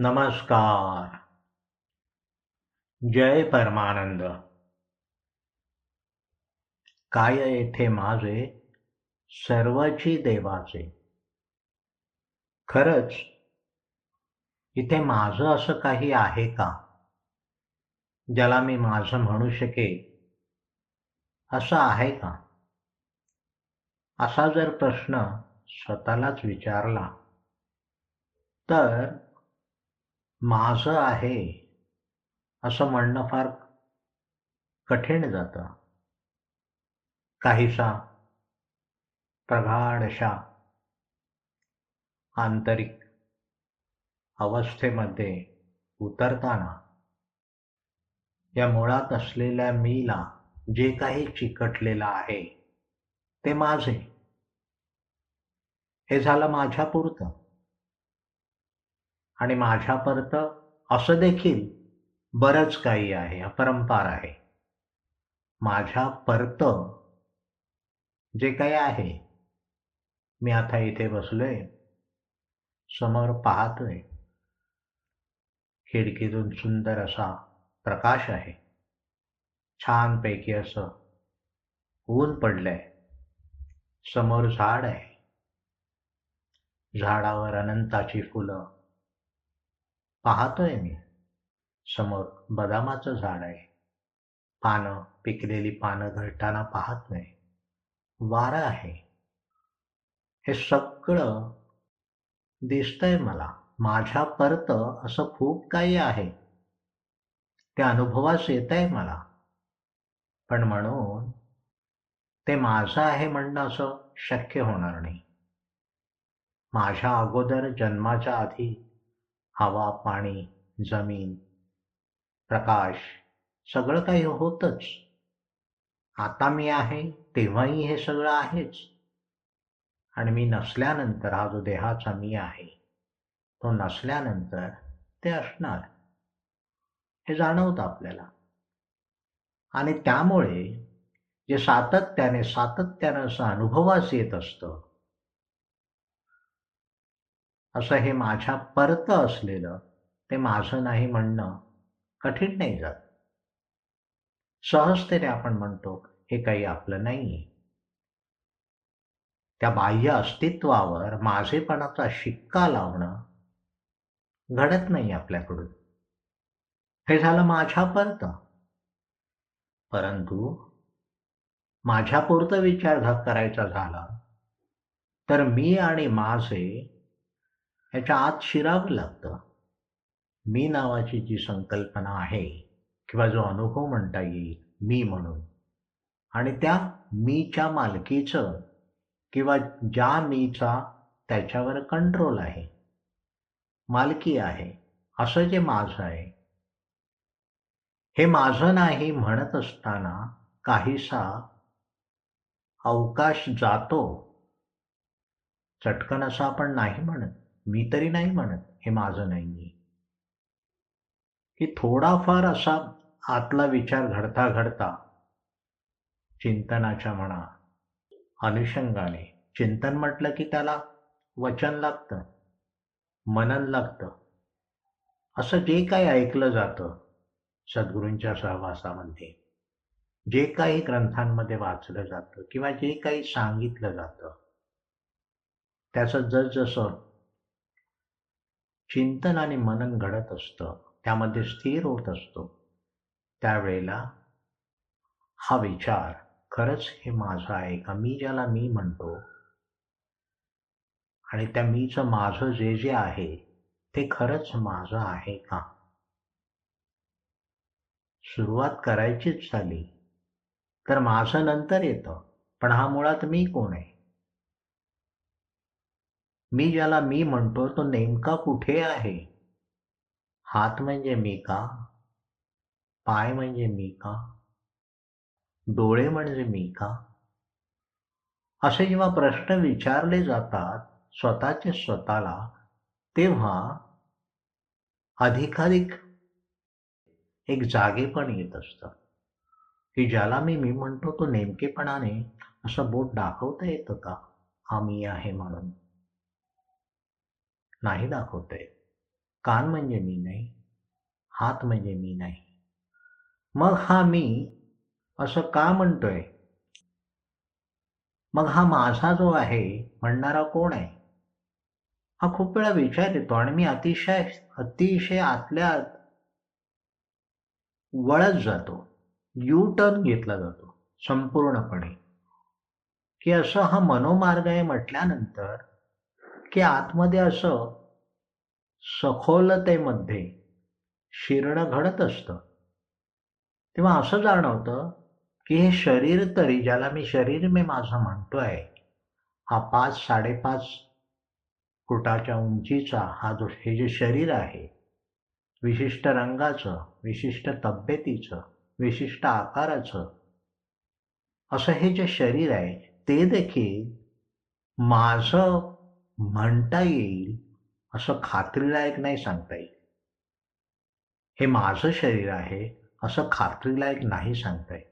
नमस्कार. जय परमानंद. काय येथे माझे? सर्वची देवाचे. खरंच इथे माझं असं काही आहे का? ज्याला मी माझं म्हणू शके असं आहे का? असा जर प्रश्न स्वतःलाच विचारला तर माझं आहे असं म्हणणं फार कठीण जातं. काहीसा प्रगाढशा आंतरिक अवस्थेमध्ये उतरताना या मुळात असलेल्या मीला जे काही चिकटलेलं आहे ते माझे. हे झालं माझ्यापुरतं. आणि माझ्यापर्यंत असं देखील बरंच काही आहे अपरंपार आहे. माझ्या परत जे काही आहे मी आता इथे बसलोय समोर पाहतोय. खिडकीतून सुंदर असा प्रकाश आहे. छानपैकी असं ऊन पडलंय. समोर झाड आहे. झाडावर अनंताची फुलं पाहतोय मी. समोर बदामाचं झाड आहे. पानं पिकलेली पानं घडताना नाही. वारा आहे. हे सगळं दिसतंय मला. माझ्या परत असं खूप काही आहे. ते अनुभवास येत आहे मला. पण म्हणून ते माझं आहे म्हणणं असं शक्य होणार नाही. माझ्या अगोदर जन्माच्या आधी हवा पाणी जमीन प्रकाश सगळं काही होतच. आता मी आहे तेव्हाही हे सगळं आहेच. आणि मी नसल्यानंतर हा जो देहाचा मी आहे तो नसल्यानंतर ते असणार. हे जाणवतं आपल्याला. आणि त्यामुळे जे सातत्याने सातत्यानं असं अनुभवास येत असतं असं हे माझ्या परत असलेलं ते माझं नाही म्हणणं कठीण नाही जात. सहजतेने आपण म्हणतो हे काही आपलं नाही त्या बाह्य अस्तित्वावर माझेपणाचा शिक्का लावणं घडत नाही आपल्याकडून. हे झालं माझ्या परत. परंतु माझ्यापुरतं विचार करायचा झाला तर मी आणि माझे ह्याच्या आत शिरावं लागतं. मी नावाची जी संकल्पना आहे किंवा जो अनुभव म्हणता येईल मी म्हणून. आणि त्या मीच्या मालकीचं किंवा ज्या मीचा त्याच्यावर कंट्रोल आहे. मालकी आहे. असं जे माझं आहे. हे माझं नाही म्हणत असताना काहीसा अवकाश जातो. चटकन असं आपण नाही म्हणत. मी तरी नाही म्हणत हे माझं नाही की थोडाफार असा आतला विचार घडता घडता चिंतनाच्या म्हणा अनुषंगाने चिंतन म्हटलं की त्याला वचन लागतं मनन लागतं असं जे काही ऐकलं जातं सद्गुरूंच्या सहवासामध्ये जे काही ग्रंथांमध्ये वाचलं जातं किंवा जे काही सांगितलं जातं त्याचं जसजसं चिंतन आणि मनन घडत असतं. त्यामध्ये स्थिर होत असतो. त्यावेळेला हा विचार खरंच हे माझं आहे का? मी ज्याला मी म्हणतो आणि त्या मीचं माझं जे जे आहे ते खरंच माझं आहे का? सुरुवात करायचीच झाली. तर माझं नंतर येतं. पण हा मुळात मी कोण आहे? मी ज्याला मी म्हणतो तो नेमका कुठे आहे? हात म्हणजे मी का? पाय म्हणजे मी का? डोळे म्हणजे मी का? असे जेव्हा प्रश्न विचारले जातात स्वतःचे स्वतःला तेव्हा अधिकाधिक एक जागेपण येत असतं. की ज्याला मी मी म्हणतो तो नेमकेपणाने असं बोट दाखवता येतं का? हा मी आहे म्हणून. नाही दाखवतोय. कान म्हणजे मी नाही हात म्हणजे मी नाही. मग हा मी असं का म्हणतोय? मग हा माझा जो आहे म्हणणारा कोण आहे? हा खूप वेळा विचार येतो आणि मी अतिशय अतिशय आतल्या वळत जातो. यू टर्न घेतला जातो संपूर्णपणे. की असं हा मनोमार्ग आहे म्हटल्यानंतर की आतमध्ये असं सखोलतेमध्ये शिरणं घडत असतं. तेव्हा असं जाणवतं की हे शरीर तरी ज्याला मी शरीर मी माझं म्हणतोय हा पाच साडेपाच फुटाच्या उंचीचा हा जो हे जे शरीर आहे विशिष्ट रंगाचं विशिष्ट तब्येतीचं विशिष्ट आकाराचं असं हे जे शरीर आहे ते देखील माझं म्हणता येईल असं खात्रीलायक नाही सांगता येईल. हे माझं शरीर आहे असं खात्रीलायक नाही सांगता येईल.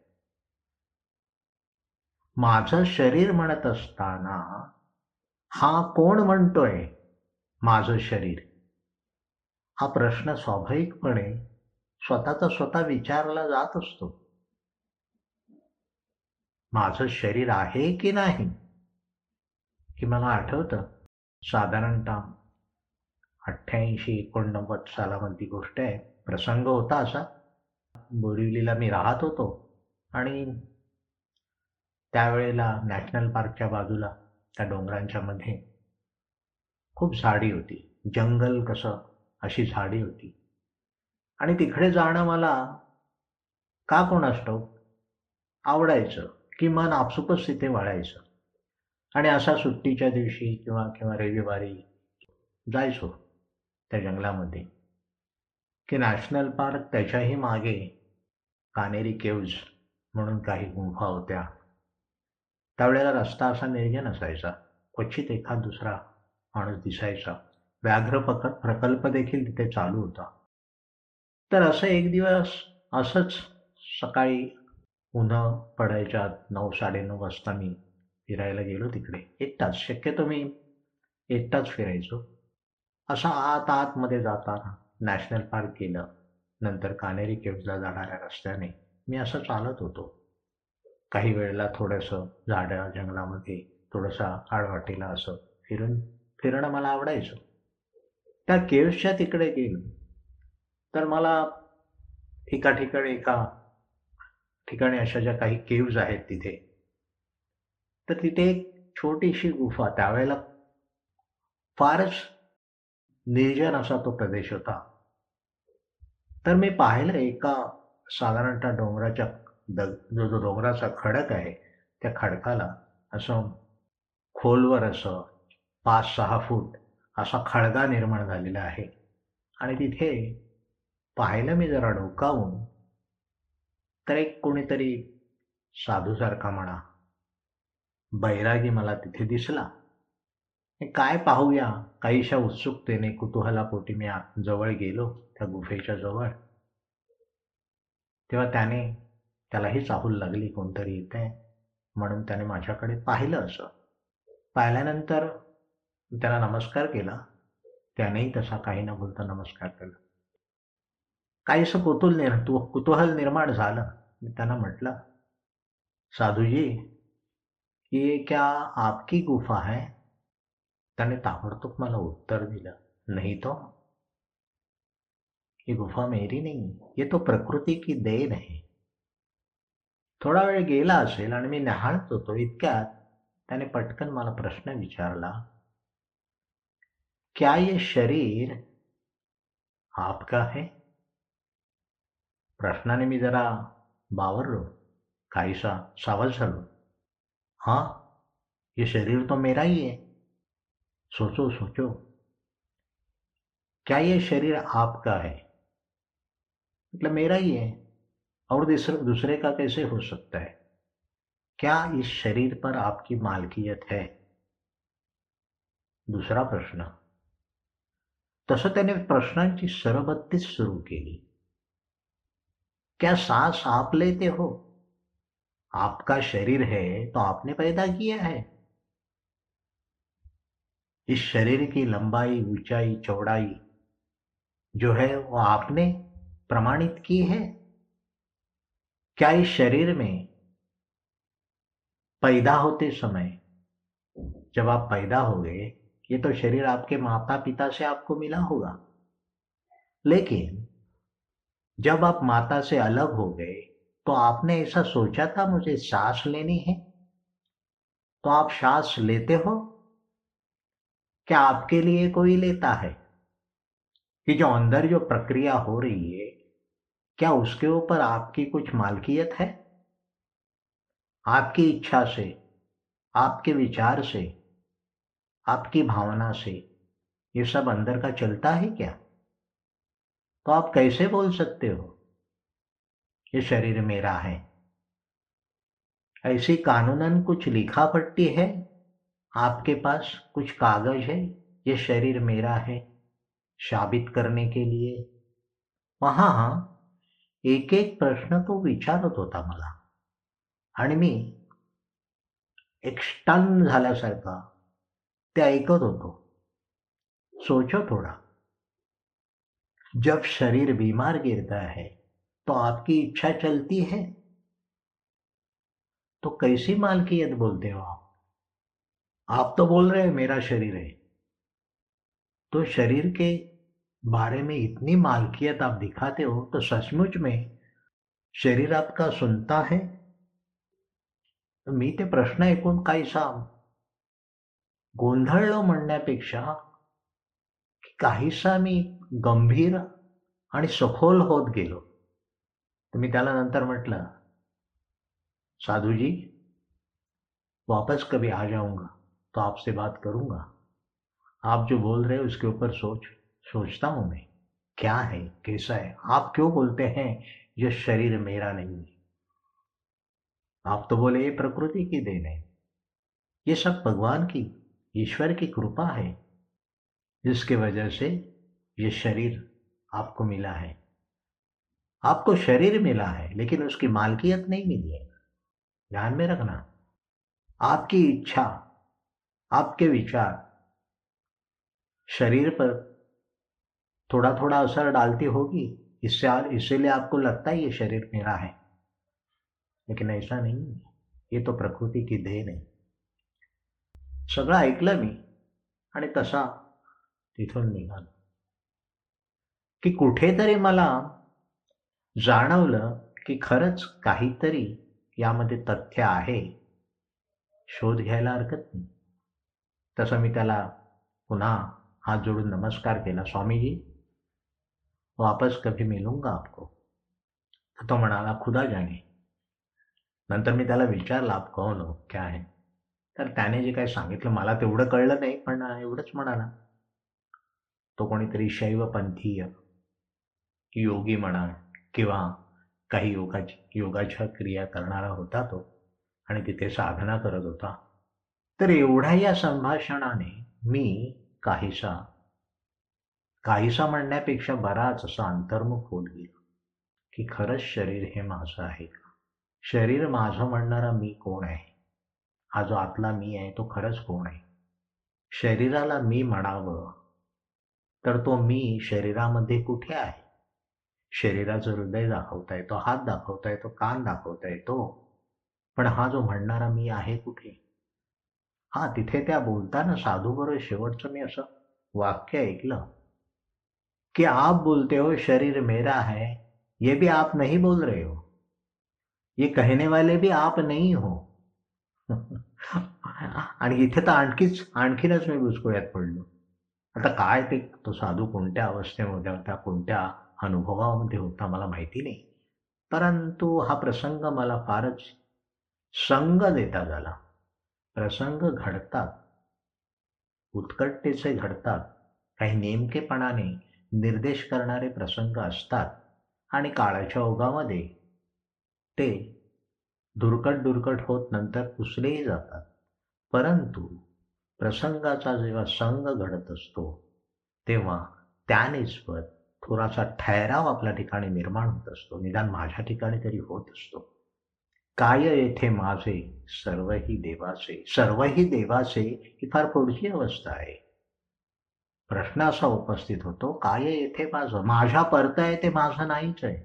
माझं शरीर म्हणत असताना हा कोण म्हणतोय? माझं शरीर. हा प्रश्न स्वाभाविकपणे स्वतःचा स्वतः विचारला जात असतो. माझं शरीर आहे की नाही? की मला आठवतं. साधारणतः अठ्ठ्याऐंशी एकोणनव्वद सालामधली गोष्ट आहे. प्रसंग होता असा. बोरिवलीला मी राहत होतो आणि त्यावेळेला नॅशनल पार्कच्या बाजूला त्या डोंगरांच्या मध्ये खूप झाडी होती. जंगल कसं अशी झाडी होती. आणि तिकडे जाणं मला का कोण असतो आवडायचं. किमान आपसुकच तिथे वाढायचं. आणि असा सुट्टीच्या दिवशी किंवा किंवा रविवारी जायचो त्या जंगलामध्ये. की नॅशनल पार्क त्याच्याही मागे कानेरी केव्ज म्हणून काही गुंफा होत्या. त्यावेळेला रस्ता असा निर्जन असायचा क्वचित एखाद दुसरा माणूस दिसायचा. व्याघ्र प्रक प्रकल्प देखील तिथे चालू होता. तर असं एक दिवस असंच सकाळी उन्हा पडायच्या नऊ साडेनऊ वाजता मी फिरायला गेलो तिकडे. एकटाच. शक्यतो मी एकटाच फिरायचो. असा आत आतमध्ये जाताना नॅशनल पार्क केलं. नंतर कानेरी केव्जला जाणाऱ्या रस्त्याने मी असं चालत होतो. काही वेळेला थोडंसं झाडं जंगलामध्ये थोडंसं आडवाटीला असं फिरून फिरणं मला आवडायचं. त्या केव्सच्या तिकडे गेलो. तर मला एका ठिकाणी एका ठिकाणी अशा ज्या काही केव्ज आहेत तिथे तर तिथे एक छोटीशी गुफा त्यावेळेला फारच निर्जन असा तो प्रदेश होता. तर मी पाहिलं एका साधारणतः डोंगराच्या दग जो जो डोंगराचा खडक आहे त्या खडकाला असं खोलवर असं पाच सहा फूट असा खळगा निर्माण झालेला आहे. आणि तिथे पाहिलं मी जरा डोकावून तर एक कोणीतरी साधूसारखा म्हणा बैरागी मला तिथे दिसला. काय पाहूया? काहीशा उत्सुकतेने कुतूहलापोटी मी जवळ गेलो त्या गुफेच्या जवळ. तेव्हा त्याने त्यालाही चाहूल लागली कोणतरी इथे म्हणून त्याने माझ्याकडे पाहिलं असं. पाहिल्यानंतर त्याला नमस्कार केला. त्यानेही तसा काही न बोलता नमस्कार केला. काहीसं कुतूल निर् कुतूहल निर्माण झालं. मी त्यांना म्हटलं साधूजी ये क्या आपकी गुफा है? त्याने ताबडतोब मला उत्तर दिलं, नहीं तो। ये गुफा मेरी नहीं, ये तो प्रकृती की देन है। थोडा वेळ गेला असेल आणि मी न्याहाळत होतो इतक्यात त्याने पटकन मला प्रश्न विचारला, क्या ये शरीर आपका है? प्रश्नाने मी जरा बावरलो, काहीसा सावध झालो हाँ ये शरीर तो मेरा ही है। सोचो सोचो। क्या ये शरीर आपका है? मतलब मेरा ही है, और दूसरे का कैसे हो सकता है? क्या इस शरीर पर आपकी मालकियत है? दुसरा प्रश्न। तसं त्याने प्रश्नांची सरबत्तीच सुरू केली क्या सांस आप लेते हो? आपका शरीर है तो आपने पैदा किया है। इस शरीर की लंबाई, ऊंचाई, चौड़ाई जो है वो आपने प्रमाणित की है। क्या इस शरीर में पैदा होते समय, जब आप पैदा हो गए ये तो शरीर आपके माता पिता से आपको मिला होगा। लेकिन जब आप माता से अलग हो गए तो आपने ऐसा सोचा था, मुझे सांस लेनी है? तो आप सांस लेते हो? क्या आपके लिए कोई लेता है? कि जो अंदर जो प्रक्रिया हो रही है, क्या उसके ऊपर आपकी कुछ मालकियत है? आपकी इच्छा से, आपके विचार से, आपकी भावना से ये सब अंदर का चलता है क्या? तो आप कैसे बोल सकते हो? ये शरीर मेरा है। ऐसी कानूनन कुछ लिखा पट्टी है? आपके पास कुछ कागज़ है? ये शरीर मेरा है साबित करने के लिए। वहाँ एक एक प्रश्न तो विचारत होता मला। आणि मी एक स्टन झाल्यासारखा ते ऐकत होतो. सोचो थोड़ा. जब शरीर बीमार गिरता है तो आपकी इच्छा चलती है? तो कैसी मालकियत बोलते हो आप? आप तो बोल रहे हैं, मेरा शरीर है। तो शरीर के बारे में इतनी मालकियत आप दिखाते हो तो सचमुच में शरीर आपका सुनता है? मी ते प्रश्न ऐकून काहीसा गोंधळलो म्हणण्यापेक्षा काहीसा मी गंभीर आणि सखोल होत गेलो. तर मी त्याला नंतर म्हटलं साधू जी वापस कभी आ जाऊँगा तो आपसे बात करूँगा। आप जो बोल रहे हो उसके ऊपर सोच, सोचता हूँ मैं। क्या है, कैसा है? आप क्यों बोलते हैं ये शरीर मेरा नहीं है। आप तो बोले, ये प्रकृति की देन है। ये सब भगवान की, ईश्वर की कृपा है। जिसके वजह से ये शरीर आपको मिला है। आपको शरीर मिला है, लेकिन उसकी मालकियत नहीं मिली है। ध्यान में रखना। आपकी इच्छा, आपके विचार शरीर पर थोड़ा थोड़ा असर डालती होगी, इससे इसीलिए आपको लगता है ये शरीर मेरा है। लेकिन ऐसा नहीं है। ये तो प्रकृती की देण आहे सगळं ऐकलं मी आणि तसा तिथून निघालो. की कुठेतरी मला जाणवलं की खरंच काहीतरी यामध्ये तथ्य आहे. शोध घ्यायला हरकत नाही. तसं मी त्याला पुन्हा हात जोड़ून नमस्कार केला स्वामीजी वापस कभी मिलूंगा आपको. तो म्हणाला खुदा जाणे नंतर मी त्याला विचारला आप कौन हो? क्या आहे तर त्याने जे काही सांगितलं मला तेवढं कळलं नाही पण एवढंच म्हणाला. तो कोणीतरी शैवपंथीय योगी म्हणा किंवा काही योगाची योगाच्या क्रिया करणारा होता तो आणि तिथे साधना करत होता. तर एवढ्या या संभाषणाने मी काहीसा काहीसा म्हणण्यापेक्षा बराच असा अंतर्मुख होत गेलो की खरंच शरीर हे माझं आहे का? शरीर माझं म्हणणारा मी कोण आहे? हा जो आतला मी आहे तो खरंच कोण आहे? शरीराला मी म्हणावं तर तो मी शरीरामध्ये कुठे आहे? शरीराचं हृदय दाखवता येतो हात दाखवता येतो कान दाखवता येतो पण हा जो म्हणणारा मी आहे कुठे? हा, तिथे त्या बोलताना साधू बरोबर शेवटचं मी असं वाक्य ऐकलं. कि आप बोलते हो, शरीर मेरा है, ये भी आप नहीं बोल रहे हो. ये कहने वाले भी आप नहीं हो. आणि इथे तर आणखीच, आणखीनच मी बुचकुळ्यात पडलो. आता काय ते तो साधू कोणत्या अवस्थेमध्ये होता, कोणत्या अनुभवामध्ये होता मला माहिती नाही. परंतु हा प्रसंग मला फारच संग देता झाला. प्रसंग घडतात. उत्कटतेचे घडतात. काही नेमकेपणाने निर्देश करणारे प्रसंग असतात आणि काळाच्या ओघामध्ये ते दुर्कट दुर्कट होत नंतर पुसलेही जातात. परंतु प्रसंगाचा जेव्हा संग घडत असतो तेव्हा त्यानेच त्यानिस्बत थोडासा ठहराव आपल्या ठिकाणी निर्माण होत असतो. निदान माझ्या ठिकाणी तरी होत असतो. काय येथे माझे? सर्वही देवाचे. सर्वही देवाचे ही फार पुढची अवस्था आहे. प्रश्न असा उपस्थित होतो काय येथे माझं? माझ्या परत आहे ते माझं नाहीच आहे.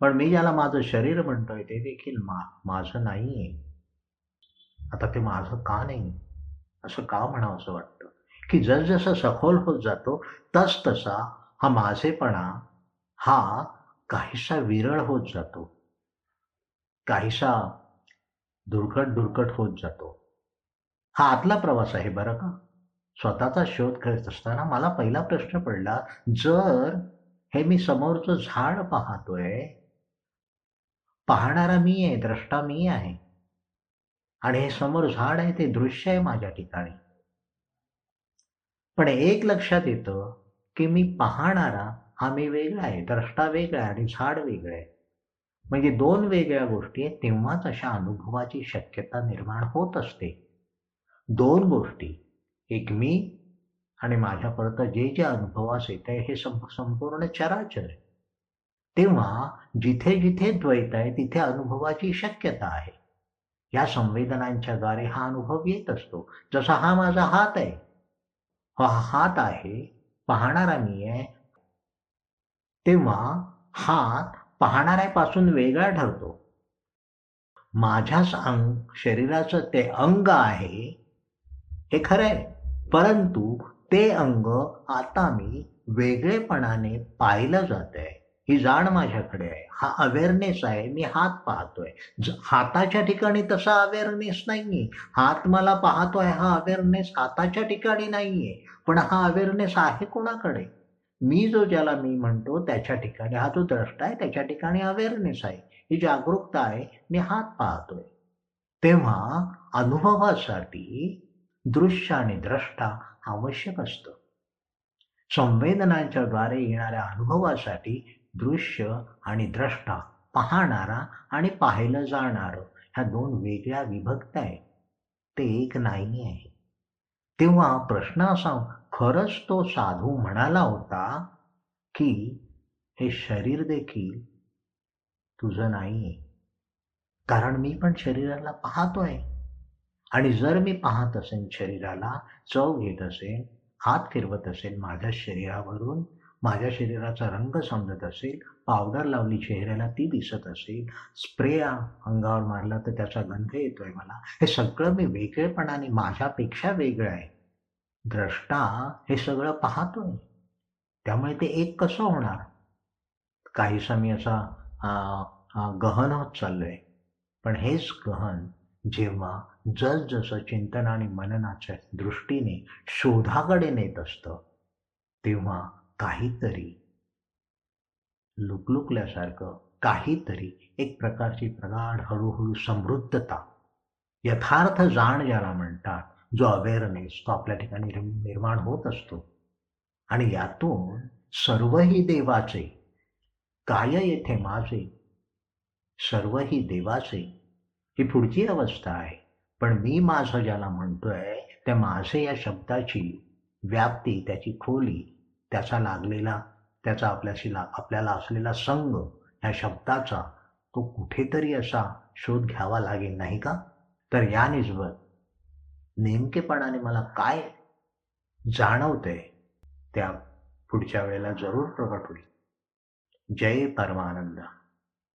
पण मी ज्याला माझं शरीर म्हणतोय ते देखील मा माझं नाही आहे आता ते माझं का नाही? असं का म्हणावं असं वाटतं? की जसजसं सखोल होत जातो तस तसा हा माझेपणा हा काहीसा विरळ होत जातो. काहीसा दुर्कट दुर्कट होत जातो. हा आतला प्रवास आहे बरं का? स्वतःचा शोध करत असताना मला पहिला प्रश्न पडला जर हे मी समोरचं झाड पाहतोय पाहणारा मी आहे द्रष्टा मी आहे आणि हे समोर झाड आहे ते दृश्य आहे माझ्या ठिकाणी. पण एक लक्षात येतं की मी पाहणारा हा मी वेगळा आहे द्रष्टा वेगळा आहे आणि झाड वेगळं आहे. म्हणजे दोन वेगळ्या गोष्टी आहेत तेव्हाच अशा अनुभवाची शक्यता निर्माण होत असते. दोन गोष्टी एक मी आणि माझ्या परत जे जे अनुभवास येत आहे हे संपूर्ण चराचर आहे. तेव्हा जिथे जिथे द्वैत आहे तिथे अनुभवाची शक्यता आहे. या संवेदनांच्या द्वारे हा अनुभव येत असतो. जसा हा माझा हात आहे हा हात आहे पाहणारा मी आहे तेव्हा हात पाहणाऱ्यापासून वेगळा ठरतो. माझ्याच अंग शरीराचं ते अंग आहे हे खरं आहे परंतु ते अंग आता मी वेगळेपणाने पाहिलं जात आहे ही जाण माझ्याकडे आहे. हा अवेअरनेस आहे. मी हात पाहतोय. हाताच्या ठिकाणी तसा अवेअरनेस नाहीये. हात मला पाहतोय हा अवेअरनेस हाताच्या ठिकाणी नाहीये. पण हा अवेअरनेस आहे कोणाकडे? मी जो ज्याला मी म्हणतो त्याच्या ठिकाणी हा जो द्रष्टा आहे त्याच्या ठिकाणी अवेअरनेस आहे. ही जागरूकता आहे. मी हात पाहतोय. तेव्हा अनुभवासाठी दृश्य आणि द्रष्टा आवश्यक असतं. संवेदनांच्या द्वारे येणाऱ्या अनुभवासाठी दृश्य आणि द्रष्टा पाहणारा आणि पाहिलं जाणारं ह्या दोन वेगळ्या विभक्त आहेत. ते एक नाही आहे. तेव्हा प्रश्न असा खरंच तो साधू म्हणाला होता की हे शरीर देखील तुझं नाही आहे कारण मी पण शरीराला पाहतोय. आणि जर मी पाहत असेल शरीराला चव घेत असेल हात फिरवत असेल माझ्या शरीरावरून माझ्या शरीराचा रंग समजत असेल पावडर लावली चेहऱ्याला ती दिसत असेल स्प्रे अंगावर मारला तर त्याचा गंध येतोय मला. हे सगळं मी वेगळेपणाने माझ्यापेक्षा वेगळं आहे. द्रष्टा हे सगळं पाहतोय. त्यामुळे ते एक कसं होणार? काहीसा मी असा गहन होत चाललोय. पण हेच गहन जेव्हा जसजसं चिंतन आणि मननाच्या दृष्टीने शोधाकडे नेत असतं तेव्हा काहीतरी लुकलुकल्यासारखं काहीतरी एक प्रकारची प्रगाढ हळूहळू समृद्धता. यथार्थ जाण ज्याला म्हणतात जो अवेअरनेस तो आपल्या ठिकाणी निर्माण होत असतो. आणि यातून सर्वही देवाचे काय येथे माझे सर्वही देवाचे ही पुढची अवस्था आहे. पण मी माझं ज्याला म्हणतोय त्या माझे या शब्दाची व्याप्ती त्याची खोली त्याचा लागलेला त्याचा आपल्याशी ला आपल्याला असलेला संग ह्या शब्दाचा तो कुठेतरी असा शोध घ्यावा लागेल नाही का? तर या निजवर नेमकेपणाने मला काय जाणवतंय त्या पुढच्या वेळेला जरूर प्रकट होईल. जय परमानंद.